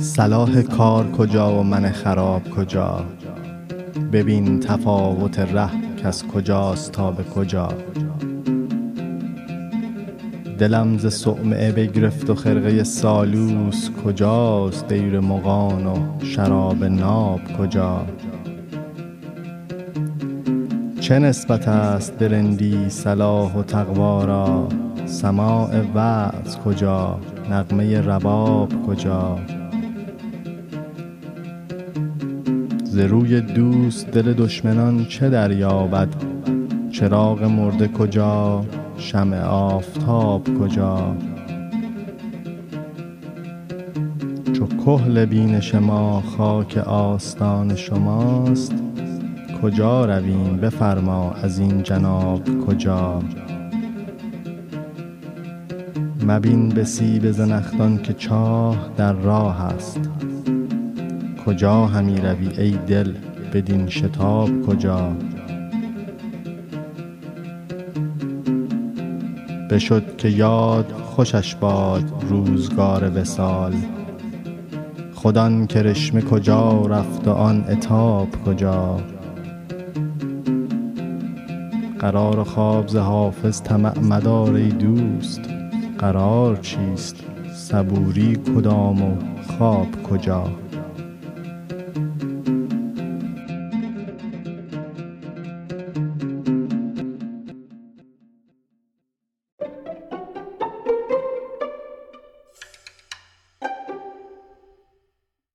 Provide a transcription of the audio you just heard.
صلاح کار کجا و من خراب کجا؟ ببین تفاوت ره کز کجاست تا به کجا؟ دلم ز صومعه بگرفت و خرقه سالوس کجاست؟ دیر مغان و شراب ناب کجا؟ چه نسبت است به رندی صلاح و تقوا را؟ سماع وعظ کجا؟ نغمه رباب کجا؟ ز روی دوست دل دشمنان چه دریابد؟ چراغ مرده کجا؟ شمع آفتاب کجا؟ چو کحل بینش ما خاک آستان شماست کجا رویم؟ بفرما از این جناب کجا؟ مبین به سیب زنخدان که چاه در راه است. کجا همی روی ای دل؟ بدین شتاب کجا؟ بشد که یاد خوشش باد روزگار وصال. خود آن کرشمه کجا رفت و آن عتاب کجا؟ قرار و خواب ز حافظ طمع مدار ای دوست. قرار چیست؟ صبوری کدام و خواب کجا؟